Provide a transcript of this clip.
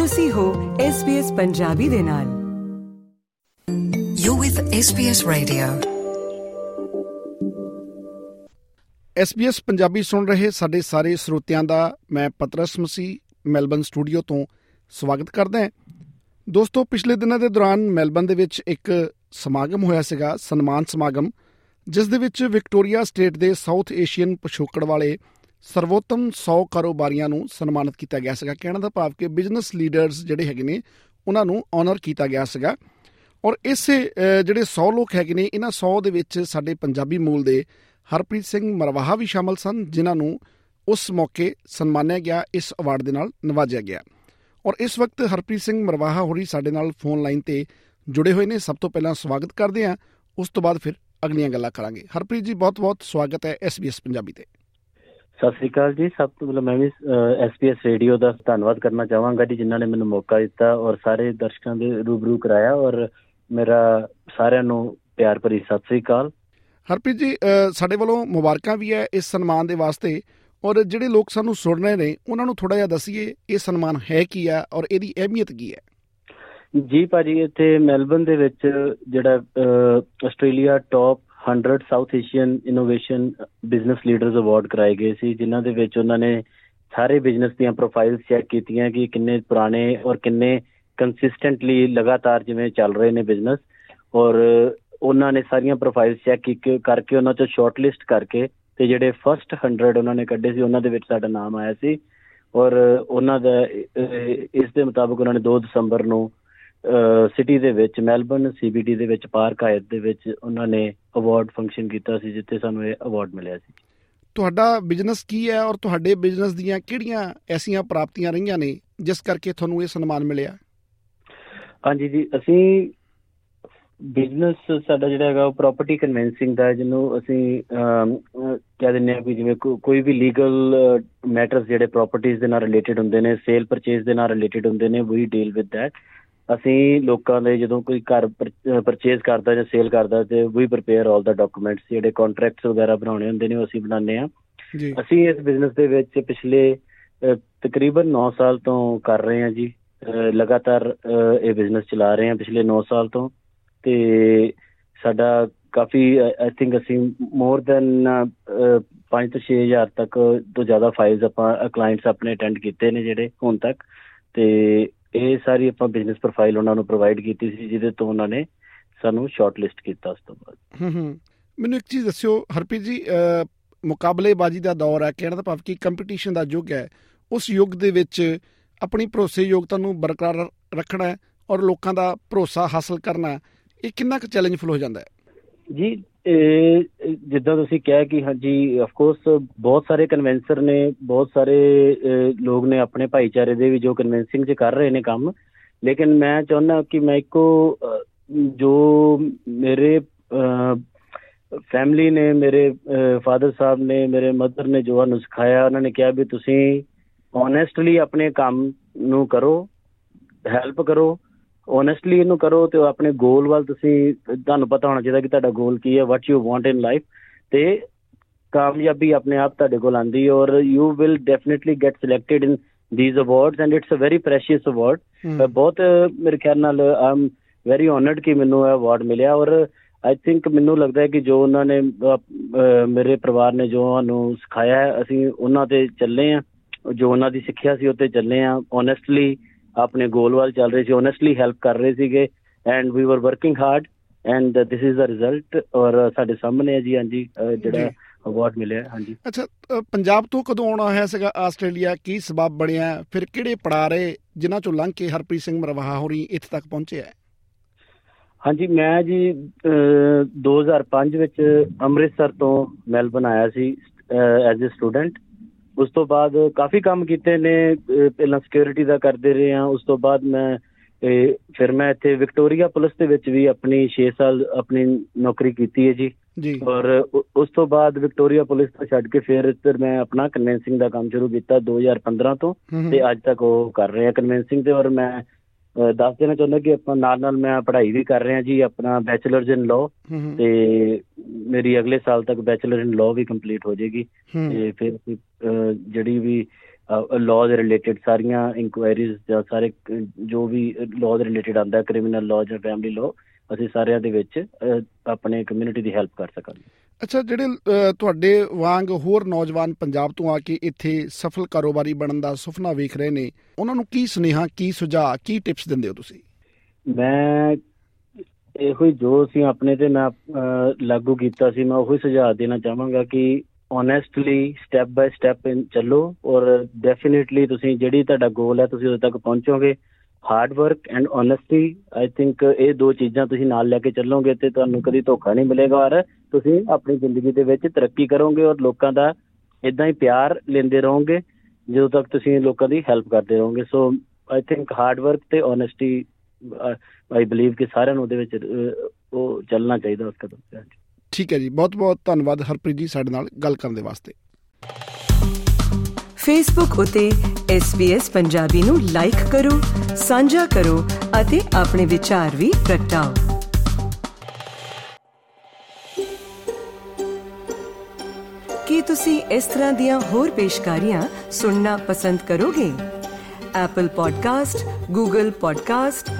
ਤੁਸੀਂ ਹੋ SBS ਪੰਜਾਬੀ ਦੇ ਨਾਲ You're with SBS Radio. SBS Punjabi ਸੁਣ ਰਹੇ ਸਾਡੇ ਸਾਰੇ ਸਰੋਤਿਆਂ ਦਾ ਮੈਂ ਪਤਰਸ ਮਸੀ ਮੈਲਬਨ ਸਟੂਡੀਓ ਤੋਂ ਸਵਾਗਤ ਕਰਦਾ ਹਾਂ ਦੋਸਤੋ ਪਿਛਲੇ ਦਿਨਾਂ ਦੇ ਦੌਰਾਨ ਮੈਲਬਨ ਦੇ ਵਿੱਚ ਇੱਕ ਸਮਾਗਮ ਹੋਇਆ ਸੀਗਾ ਸਨਮਾਨ ਸਮਾਗਮ ਜਿਸ ਦੇ ਵਿੱਚ ਵਿਕਟੋਰੀਆ ਸਟੇਟ ਦੇ ਸਾਊਥ ਏਸ਼ੀਅਨ ਪਿਛੋਕੜ ਵਾਲੇ ਸਰਵੋਤਮ 100 ਕਾਰੋਬਾਰੀਆਂ ਨੂੰ ਸਨਮਾਨਿਤ ਕੀਤਾ ਗਿਆ ਸੀਗਾ। ਕਹਿਣ ਦਾ ਭਾਵ ਕਿ ਬਿਜ਼ਨਸ ਲੀਡਰਸ ਜਿਹੜੇ ਹੈਗੇ ਨੇ ਉਹਨਾਂ ਨੂੰ ਆਨਰ ਕੀਤਾ ਗਿਆ ਸੀਗਾ। ਔਰ ਇਸੇ ਅਹ, ਜਿਹੜੇ 100 ਲੋਕ ਹੈਗੇ ਨੇ ਇਹਨਾਂ 100 ਦੇ ਵਿੱਚ ਸਾਡੇ ਪੰਜਾਬੀ ਮੂਲ ਦੇ ਹਰਪ੍ਰੀਤ ਸਿੰਘ ਮਰਵਾਹਾ ਵੀ ਸ਼ਾਮਲ ਸਨ ਜਿਨ੍ਹਾਂ ਨੂੰ ਉਸ ਮੌਕੇ ਸਨਮਾਨਿਆ ਗਿਆ ਇਸ ਅਵਾਰਡ ਦੇ ਨਾਲ ਨਵਾਜਿਆ ਗਿਆ। ਔਰ ਇਸ ਵਕਤ ਹਰਪ੍ਰੀਤ ਸਿੰਘ ਮਰਵਾਹਾ ਹੋਰੀ ਸਾਡੇ ਨਾਲ ਫੋਨ ਲਾਈਨ ਤੇ ਜੁੜੇ ਹੋਏ ਨੇ। ਸਭ ਤੋਂ ਪਹਿਲਾਂ ਸਵਾਗਤ ਕਰਦੇ ਹਾਂ ਉਸ ਤੋਂ ਬਾਅਦ ਫਿਰ ਅਗਲੀਆਂ ਗੱਲਾਂ ਕਰਾਂਗੇ। ਹਰਪ੍ਰੀਤ ਜੀ ਬਹੁਤ-ਬਹੁਤ ਸਵਾਗਤ ਹੈ SBS ਪੰਜਾਬੀ ਤੇ। ਸਤਿ ਸ੍ਰੀ ਅਕਾਲ ਜੀ। ਸਭ ਤੋਂ ਪਹਿਲਾਂ ਮੈਂ ਵੀ ਐਸਪੀਐਸ ਰੇਡੀਓ ਦਾ ਧੰਨਵਾਦ ਕਰਨਾ ਚਾਹਾਂਗਾ ਜੀ ਜਿਨ੍ਹਾਂ ਨੇ ਮੈਨੂੰ ਮੌਕਾ ਦਿੱਤਾ ਔਰ ਸਾਰੇ ਦਰਸ਼ਕਾਂ ਦੇ ਰੂਬਰੂ ਕਰਾਇਆ ਔਰ ਮੇਰਾ ਸਾਰਿਆਂ ਨੂੰ ਪਿਆਰ ਭਰੀ ਸਤਿ ਸ੍ਰੀ ਅਕਾਲ। ਹਰਪ੍ਰੀਤ ਜੀ ਸਾਡੇ ਵੱਲੋਂ ਮੁਬਾਰਕਾਂ ਵੀ ਹੈ ਇਸ ਸਨਮਾਨ ਦੇ ਵਾਸਤੇ ਔਰ ਜਿਹੜੇ ਲੋਕ ਸਾਨੂੰ ਸੁਣ ਰਹੇ ਨੇ ਉਹਨਾਂ ਨੂੰ ਥੋੜਾ ਜਿਹਾ ਦਸੀਏ ਇਹ ਸਨਮਾਨ ਹੈ ਕੀ ਆ ਔਰ ਇਹਦੀ ਅਹਿਮੀਅਤ ਕੀ ਹੈ? ਜੀ ਭਾਜੀ ਇੱਥੇ ਮੈਲਬਨ ਦੇ ਵਿੱਚ ਜਿਹੜਾ Australia top 100 South Asian innovation business leaders award ਕਰਾਏ ਗਏ ਸੀ ਜਿਨ੍ਹਾਂ ਦੇ ਵਿੱਚ ਉਹਨਾਂ ਨੇ ਸਾਰੇ ਬਿਜ਼ਨਸ ਦੀਆਂ ਪ੍ਰੋਫਾਈਲਸ ਚੈੱਕ ਕੀਤੀਆਂ ਕਿ ਕਿੰਨੇ ਪੁਰਾਣੇ ਔਰ ਕਿੰਨੇ ਕੰਸਿਸਟੈਂਟਲੀ ਲਗਾਤਾਰ ਜਿਵੇਂ ਚੱਲ ਰਹੇ ਨੇ ਬਿਜ਼ਨਸ। ਔਰ ਉਹਨਾਂ ਨੇ ਸਾਰੀਆਂ ਪ੍ਰੋਫਾਈਲਸ ਚੈੱਕ ਕਰਕੇ ਉਹਨਾਂ ਚੋਂ ਸ਼ਾਰਟਲਿਸਟ ਕਰਕੇ ਤੇ ਜਿਹੜੇ ਫਰਸਟ 100 ਉਹਨਾਂ ਨੇ ਕੱਢੇ ਸੀ ਉਹਨਾਂ ਦੇ ਵਿੱਚ ਸਾਡਾ ਨਾਮ ਆਇਆ ਸੀ। ਔਰ ਉਹਨਾਂ ਦਾ ਅਹ, ਇਸ ਦੇ ਮੁਤਾਬਕ ਉਹਨਾਂ ਨੇ 2 ਦਸੰਬਰ ਨੂੰ ਸਿਟੀ ਦੇ ਵਿੱਚ ਮੈਲਬਨ ਸੀਬੀਡੀ ਦੇ ਵਿੱਚ ਪਾਰਕ ਆਇਤ ਦੇ ਵਿੱਚ ਉਹਨਾਂ ਨੇ ਅਵਾਰਡ ਫੰਕਸ਼ਨ ਕੀਤਾ ਸੀ ਜਿੱਥੇ ਸਾਨੂੰ ਇਹ ਅਵਾਰਡ ਮਿਲਿਆ ਸੀ। ਤੁਹਾਡਾ ਬਿਜ਼ਨਸ ਕੀ ਹੈ ਔਰ ਤੁਹਾਡੇ ਬਿਜ਼ਨਸ ਦੀਆਂ ਕਿਹੜੀਆਂ ਐਸੀਆਂ ਪ੍ਰਾਪਤੀਆਂ ਰਹੀਆਂ ਨੇ ਜਿਸ ਕਰਕੇ ਤੁਹਾਨੂੰ ਇਹ ਸਨਮਾਨ ਮਿਲਿਆ? ਹਾਂਜੀ ਜੀ ਅਸੀਂ ਬਿਜ਼ਨਸ ਸਾਡਾ ਜਿਹੜਾ ਹੈਗਾ ਉਹ ਪ੍ਰਾਪਰਟੀ ਕਨਵੈਂਸਿੰਗ ਦਾ ਜਿਹਨੂੰ ਅਸੀਂ ਕਹਿ ਦਿੰਦੇ ਆ ਵੀ ਜਿਵੇਂ ਕੋਈ ਵੀ ਲੀਗਲ ਮੈਟਰਸ ਜਿਹੜੇ ਪ੍ਰਾਪਰਟੀਆਂ ਦੇ ਨਾਲ ਰਿਲੇਟਡ ਹੁੰਦੇ ਨੇ ਸੇਲ ਪਰਚੇਸ ਦੇ ਨਾਲ ਰਿਲੇਟਡ ਹੁੰਦੇ ਨੇ ਵੀ ਡੀਲ ਵਿਦ ਦੈਟ ਅਸੀਂ ਲੋਕਾਂ ਦੇ ਜਦੋਂ ਕੋਈ ਘਰ ਪਰਚੇਸ ਕਰਦਾ ਜਾਂ ਸੇਲ ਕਰਦਾ ਤੇ ਵੀ ਪ੍ਰਿਪੇਅਰ ਆਲ ਦਾ ਡਾਕੂਮੈਂਟਸ ਜਿਹੜੇ ਕੰਟਰੈਕਟਸ ਵਗੈਰਾ ਬਣਾਉਣੇ ਹੁੰਦੇ ਨੇ ਉਹ ਅਸੀਂ ਬਣਾਉਂਦੇ ਆ ਜੀ। ਅਸੀਂ ਇਸ ਬਿਜ਼ਨਸ ਦੇ ਵਿੱਚ ਪਿਛਲੇ ਤਕਰੀਬਨ 9 ਸਾਲ ਤੋਂ ਕਰ ਰਹੇ ਹਾਂ ਜੀ। ਲਗਾਤਾਰ ਇਹ ਬਿਜ਼ਨਸ ਚਲਾ ਰਹੇ ਹਾਂ ਪਿਛਲੇ 9 ਸਾਲ ਤੋਂ ਤੇ ਸਾਡਾ ਕਾਫੀ ਆਈ ਥਿੰਕ ਅਸੀਂ ਮੋਰ ਦੈਨ 5 ਤੋਂ 6000 ਤੱਕ ਤੋਂ ਜ਼ਿਆਦਾ ਫਾਈਲਸ ਆਪਾਂ ਕਲਾਇੰਟਸ ਆਪਣੇ ਅਟੈਂਡ ਕੀਤੇ ਨੇ ਜਿਹੜੇ ਹੁਣ ਤੱਕ ਤੇ ਇਹ ਸਾਰੀ ਆਪਾਂ ਬਿਜ਼ਨਸ ਪ੍ਰੋਫਾਈਲ ਉਹਨਾਂ ਨੂੰ ਪ੍ਰੋਵਾਈਡ ਕੀਤੀ ਸੀ ਜਿਹਦੇ ਤੋਂ ਉਹਨਾਂ ਨੇ ਸਾਨੂੰ ਸ਼ਾਰਟਲਿਸਟ ਕੀਤਾ ਉਸ ਤੋਂ ਬਾਅਦ। ਹੂੰ ਹੂੰ। ਮੈਨੂੰ ਇੱਕ ਚੀਜ਼ ਦੱਸਿਓ ਹਰਪ੍ਰੀਤ ਜੀ ਅਹ, ਮੁਕਾਬਲੇਬਾਜ਼ੀ ਦਾ ਦੌਰ ਹੈ ਕਹਿਣ ਦਾ ਭਾਵ ਕਿ ਕੰਪੀਟੀਸ਼ਨ ਦਾ ਯੁੱਗ ਹੈ। ਉਸ ਯੁੱਗ ਦੇ ਵਿੱਚ ਆਪਣੀ ਭਰੋਸੇਯੋਗਤਾ ਨੂੰ ਬਰਕਰਾਰ ਰੱਖਣਾ ਹੈ ਔਰ ਲੋਕਾਂ ਦਾ ਭਰੋਸਾ ਹਾਸਲ ਕਰਨਾ ਹੈ, ਇਹ ਕਿੰਨਾ ਕੁ ਚੈਲੰਜਫੁਲ ਹੋ ਜਾਂਦਾ ਹੈ? ਜੀ ਇਹ ਇਹ ਜਿੱਦਾਂ ਤੁਸੀਂ ਕਿਹਾ ਕਿ ਹਾਂਜੀ ਆਫ ਕੋਰਸ ਬਹੁਤ ਸਾਰੇ ਕਨਵੈਂਸਰ ਨੇ ਬਹੁਤ ਸਾਰੇ ਅਹ, ਲੋਕ ਨੇ ਆਪਣੇ ਭਾਈਚਾਰੇ ਦੇ ਵੀ ਜੋ ਕਨਵੈਂਸਿੰਗ 'ਚ ਕਰ ਰਹੇ ਨੇ ਕੰਮ। ਲੇਕਿਨ ਮੈਂ ਚਾਹੁੰਦਾ ਕਿ ਮੈਂ ਇੱਕੋ ਅਹ, ਜੋ ਮੇਰੇ ਫੈਮਿਲੀ ਨੇ ਮੇਰੇ ਫਾਦਰ ਸਾਹਿਬ ਨੇ ਮੇਰੇ ਮਦਰ ਨੇ ਜੋ ਸਾਨੂੰ ਸਿਖਾਇਆ ਉਹਨਾਂ ਨੇ ਕਿਹਾ ਵੀ ਤੁਸੀਂ ਓਨੈਸਟਲੀ ਆਪਣੇ ਕੰਮ ਨੂੰ ਕਰੋ ਹੈਲਪ ਕਰੋ। ਓਨੈਸਟਲੀ ਇਹਨੂੰ ਕਰੋ ਤੇ ਆਪਣੇ ਗੋਲ ਵੱਲ ਤੁਸੀਂ ਤੁਹਾਨੂੰ ਪਤਾ ਹੋਣਾ ਚਾਹੀਦਾ ਕਿ ਤੁਹਾਡਾ ਗੋਲ ਕੀ ਹੈ what you want in life ਤੇ ਕਾਮਯਾਬੀ ਆਪਣੇ ਆਪ ਤੁਹਾਡੇ ਕੋਲ ਆਂਦੀ ਹੈ ਔਰ you will definitely get selected in these awards and it's a very precious award ਬਹੁਤ ਮੇਰੇ ਖਿਆਲ ਨਾਲ ਆਮ ਵੈਰੀ ਓਨਰਡ ਕਿ ਮੈਨੂੰ ਇਹ ਅਵਾਰਡ ਮਿਲਿਆ ਔਰ ਆਈ ਥਿੰਕ ਮੈਨੂੰ ਲੱਗਦਾ ਹੈ ਕਿ ਜੋ ਉਹਨਾਂ ਨੇ ਮੇਰੇ ਪਰਿਵਾਰ ਨੇ ਜੋ ਸਾਨੂੰ ਸਿਖਾਇਆ ਹੈ ਅਸੀਂ ਉਹਨਾਂ ਤੇ ਚੱਲੇ ਆ ਜੋ ਉਹਨਾਂ ਦੀ ਸਿੱਖਿਆ ਸੀ ਉੱਤੇ ਚੱਲੇ ਆ ਓਨੈਸਟਲੀ ਆਪਣੇ ਗੋਲ ਵੱਲ ਚੱਲ ਰਹੇ ਸੀ ਓਨੈਸਟਲੀ ਹੈਲਪ ਕਰ ਰਹੇ ਸੀਗੇ and we were working hard and this is the result ਔਰ ਸਾਡੇ ਸਾਹਮਣੇ ਹੈ ਜੀ ਹਾਂਜੀ ਜਿਹੜਾ। ਅਵਾਰਡ ਮਿਲਿਆ ਹਾਂਜੀ ਅੱਛਾ ਪੰਜਾਬ ਤੋਂ ਕਦੋਂ ਆਉਣਾ ਹੋਇਆ ਸੀਗਾ ਆਸਟ੍ਰੇਲੀਆ ਕੀ ਸਬਬ ਬਣਿਆ ਫਿਰ ਕਿਹੜੇ ਪੜਾ ਰਹੇ ਜਿਨ੍ਹਾਂ ਚੋਂ ਲੰਘ ਕੇ ਹਰਪ੍ਰੀਤ ਸਿੰਘ ਮਰਵਾਹਾ ਹੋਰੀ ਇੱਥੇ ਤੱਕ ਪਹੁੰਚੇ ਹੈ ਹਾਂਜੀ ਮੈਂ ਜੀ ਅਹ, 2005 ਵਿੱਚ ਅੰਮ੍ਰਿਤਸਰ ਤੋਂ ਮੈਲਬਨ ਆਇਆ ਸੀ ਐਜ਼ ਅ ਸਟੂਡੈਂਟ ਉਸ ਤੋਂ ਬਾਅਦ ਕਾਫੀ ਕੰਮ ਕੀਤੇ ਨੇ ਪਹਿਲਾਂ ਸਿਕਿਉਰਿਟੀ ਦਾ ਕਰਦੇ ਰਹੇ ਹਾਂ ਉਸ ਤੋਂ ਬਾਅਦ ਮੈਂ ਫਿਰ ਮੈਂ ਇੱਥੇ ਵਿਕਟੋਰੀਆ ਪੁਲਿਸ ਦੇ ਵਿੱਚ ਵੀ ਆਪਣੀ 6 ਸਾਲ ਆਪਣੀ ਨੌਕਰੀ ਕੀਤੀ ਹੈ ਜੀ ਜੀ ਔਰ ਉਸ ਤੋਂ ਬਾਅਦ ਵਿਕਟੋਰੀਆ ਪੁਲਿਸ ਤੋਂ ਛੱਡ ਕੇ ਫਿਰ ਇੱਧਰ ਮੈਂ ਆਪਣਾ ਕਨਵੈਂਸਿੰਗ ਦਾ ਕੰਮ ਸ਼ੁਰੂ ਕੀਤਾ 2015 ਤੋਂ। ਤੇ ਅੱਜ ਤੱਕ ਉਹ ਕਰ ਰਹੇ ਆ ਕਨਵੈਂਸਿੰਗ ਤੇ ਔਰ ਮੈਂ ਦੱਸ ਦੇਣਾ ਚਾਹੁੰਦਾ ਕਿ ਆਪਾਂ ਨਾਲ ਨਾਲ ਮੈਂ ਪੜ੍ਹਾਈ ਵੀ ਕਰ ਰਿਹਾ ਜੀ ਆਪਣਾ ਬੈਚਲਰਸ ਇਨ ਲਾਅ। ਤੇ ਮੇਰੀ ਅਗਲੇ ਸਾਲ ਤੱਕ ਬੈਚਲਰ ਇਨ ਲਾਅ ਵੀ ਕੰਪਲੀਟ ਹੋ ਜਾਏਗੀ। ਤੇ ਫਿਰ ਜਿਹੜੀ ਵੀ ਲਾਅ ਦੇ ਰਿਲੇਟਡ ਸਾਰੀਆਂ ਇਨਕੁਆਇਰੀਜ਼ ਜਾਂ ਸਾਰੇ ਜੋ ਵੀ ਲਾਅ ਦੇ ਰਿਲੇਟਡ ਆਂਦਾ ਕ੍ਰਿਮੀਨਲ ਲਾਅ ਜਾਂ ਫੈਮਿਲੀ ਲਾਅ ਅਸੀਂ ਸਾਰਿਆਂ ਦੇ ਵਿੱਚ ਆਪਣੇ ਕਮਿਊਨਿਟੀ ਦੀ ਹੈਲਪ ਕਰ ਸਕਾਂਗੇ। ਅੱਛਾ ਜਿਹੜੇ ਤੁਹਾਡੇ ਵਾਂਗ ਹੋਰ ਨੌਜਵਾਨ ਪੰਜਾਬ ਤੋਂ ਆ ਕੇ ਇੱਥੇ ਸਫਲ ਕਾਰੋਬਾਰੀ ਬਣਨ ਦਾ ਸੁਪਨਾ ਵੇਖ ਰਹੇ ਨੇ ਉਹਨਾਂ ਨੂੰ ਕੀ ਸੁਨੇਹਾ ਕੀ ਸੁਝਾਅ ਕੀ ਟਿਪਸ ਦਿੰਦੇ ਹੋ ਤੁਸੀਂ? ਮੈਂ ਇਹੋ ਹੀ ਜੋ ਅਸੀਂ ਆਪਣੇ ਤੇ ਮੈਂ ਅਹ, ਲਾਗੂ ਕੀਤਾ ਸੀ ਮੈਂ ਉਹੀ ਸੁਝਾਅ ਦੇਣਾ ਚਾਹਾਂਗਾ ਕਿ ਓਨੈਸਟਲੀ ਸਟੈਪ ਬਾਈ ਸਟੈਪ ਚੱਲੋ ਔਰ ਡੈਫੀਨਿਟਲੀ ਤੁਸੀਂ ਜਿਹੜੀ ਤੁਹਾਡਾ ਗੋਲ ਹੈ ਤੁਸੀਂ ਉਦੋਂ ਤੱਕ ਪਹੁੰਚੋਗੇ। Hard work and honesty I think ਇਹ ਦੋ ਚੀਜ਼ਾਂ ਤੁਸੀਂ ਨਾਲ ਲੈ ਕੇ ਚੱਲੋਗੇ ਤੇ ਤੁਹਾਨੂੰ ਕਦੀ ਧੋਖਾ ਨਹੀਂ ਮਿਲੇਗਾ ਔਰ ਤੁਸੀਂ ਆਪਣੀ ਜ਼ਿੰਦਗੀ ਦੇ ਵਿੱਚ ਤਰੱਕੀ ਕਰੋਗੇ ਔਰ ਲੋਕਾਂ ਦਾ ਇਦਾਂ ਹੀ ਪਿਆਰ ਲੈਂਦੇ ਰਹੋਗੇ ਜਦੋਂ ਤੱਕ ਤੁਸੀਂ ਲੋਕਾਂ ਦੀ ਹੈਲਪ ਕਰਦੇ ਰਹੋਗੇ। So I think hard work ਤੇ ਓਨੈਸਟੀ ਆਈ ਬਲੀਵ ਕਿ ਸਾਰਿਆਂ ਨੂੰ ਉਹਦੇ ਵਿੱਚ ਉਹ ਚੱਲਣਾ ਚਾਹੀਦਾ ਉਸ ਕਦਮ ਤੇ ਹਾਂਜੀ। ਠੀਕ ਹੈ ਜੀ ਬਹੁਤ ਬਹੁਤ ਧੰਨਵਾਦ ਹਰਪ੍ਰੀਤ ਜੀ ਸਾਡੇ ਨਾਲ ਗੱਲ ਕਰਨ ਦੇ ਵਾਸਤੇ। ਫੇਸਬੁੱਕ ਉਤੇ SBS ਪੰਜਾਬੀ ਨੂੰ ਲਾਈਕ ਕਰੋ ਸਾਂਝਾ ਕਰੋ ਅਤੇ ਆਪਣੇ ਵਿਚਾਰ ਵੀ ਪ੍ਰਗਟਾਓ। ਕੀ ਤੁਸੀਂ ਇਸ ਤਰ੍ਹਾਂ ਦੀਆਂ ਹੋਰ ਪੇਸ਼ਕਾਰੀਆਂ ਸੁਣਨਾ ਪਸੰਦ ਕਰੋਗੇ? Apple Podcast, Google Podcast,